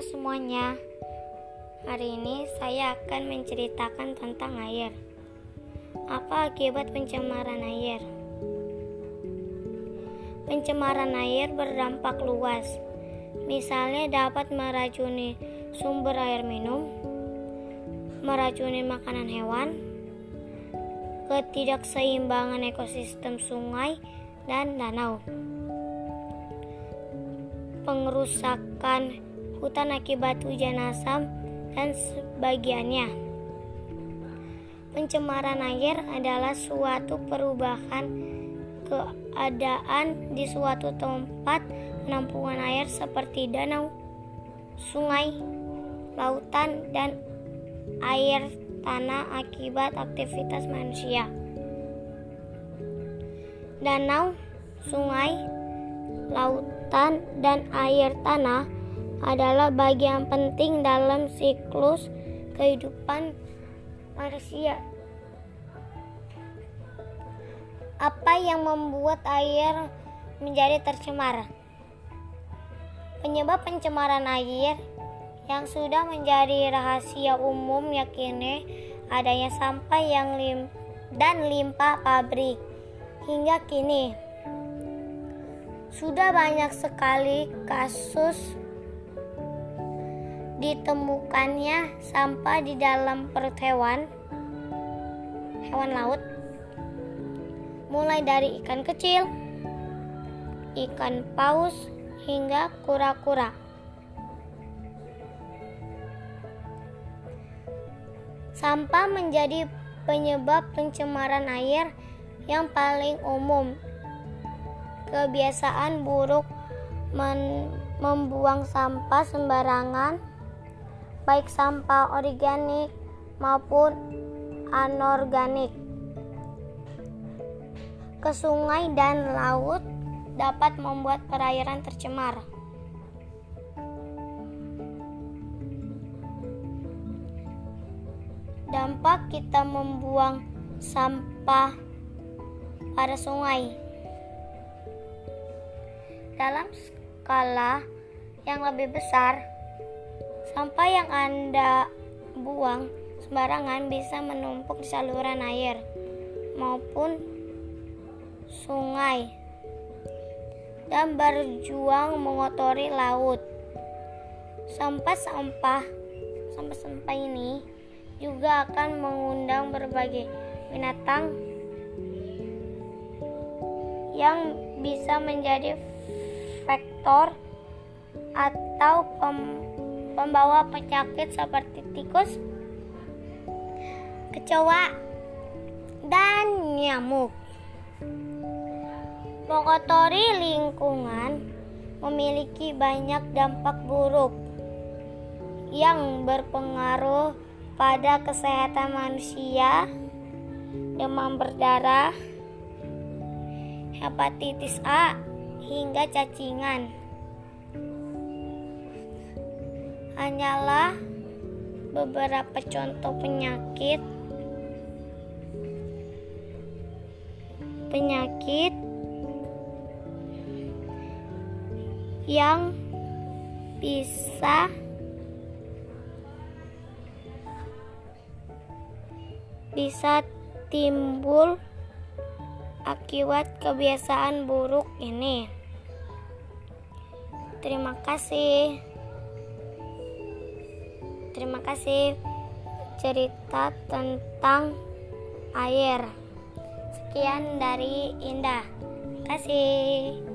semuanya. Hari ini saya akan menceritakan tentang air. Apa akibat pencemaran air? Pencemaran air berdampak luas. Misalnya dapat meracuni sumber air minum, meracuni makanan hewan, ketidakseimbangan ekosistem sungai dan danau pengerusakan hutan akibat hujan asam dan sebagiannya. Pencemaran air adalah suatu perubahan keadaan di suatu tempat penampungan air seperti danau, sungai, lautan, dan air tanah akibat aktivitas manusia. Danau, sungai, lautan, dan air tanah adalah bagian penting dalam siklus kehidupan manusia. Apa yang membuat air menjadi tercemar? Penyebab pencemaran air yang sudah menjadi rahasia umum yakini adanya sampah yang lim dan limpah pabrik hingga kini sudah banyak sekali kasus ditemukannya sampah di dalam perut hewan, hewan laut, mulai dari ikan kecil, ikan paus, hingga kura-kura. Sampah menjadi penyebab pencemaran air yang paling umum kebiasaan buruk membuang sampah sembarangan, baik sampah organik maupun anorganik, ke sungai dan laut dapat membuat perairan tercemar. Dampak kita membuang sampah pada sungai dalam skala yang lebih besar, sampah yang Anda buang sembarangan bisa menumpuk di saluran air maupun sungai dan berjuang mengotori laut. Sampah-sampah sampah-sampah ini juga akan mengundang berbagai binatang yang bisa menjadi faktor atau pembawa penyakit seperti tikus, kecoa, dan nyamuk. Mengotori lingkungan memiliki banyak dampak buruk yang berpengaruh pada kesehatan manusia, demam berdarah, hepatitis A, hingga cacingan. Hanyalah beberapa contoh penyakit penyakit yang bisa bisa timbul akibat kebiasaan buruk ini. Terima kasih. Terima kasih cerita tentang air. Sekian dari Indah. Terima kasih.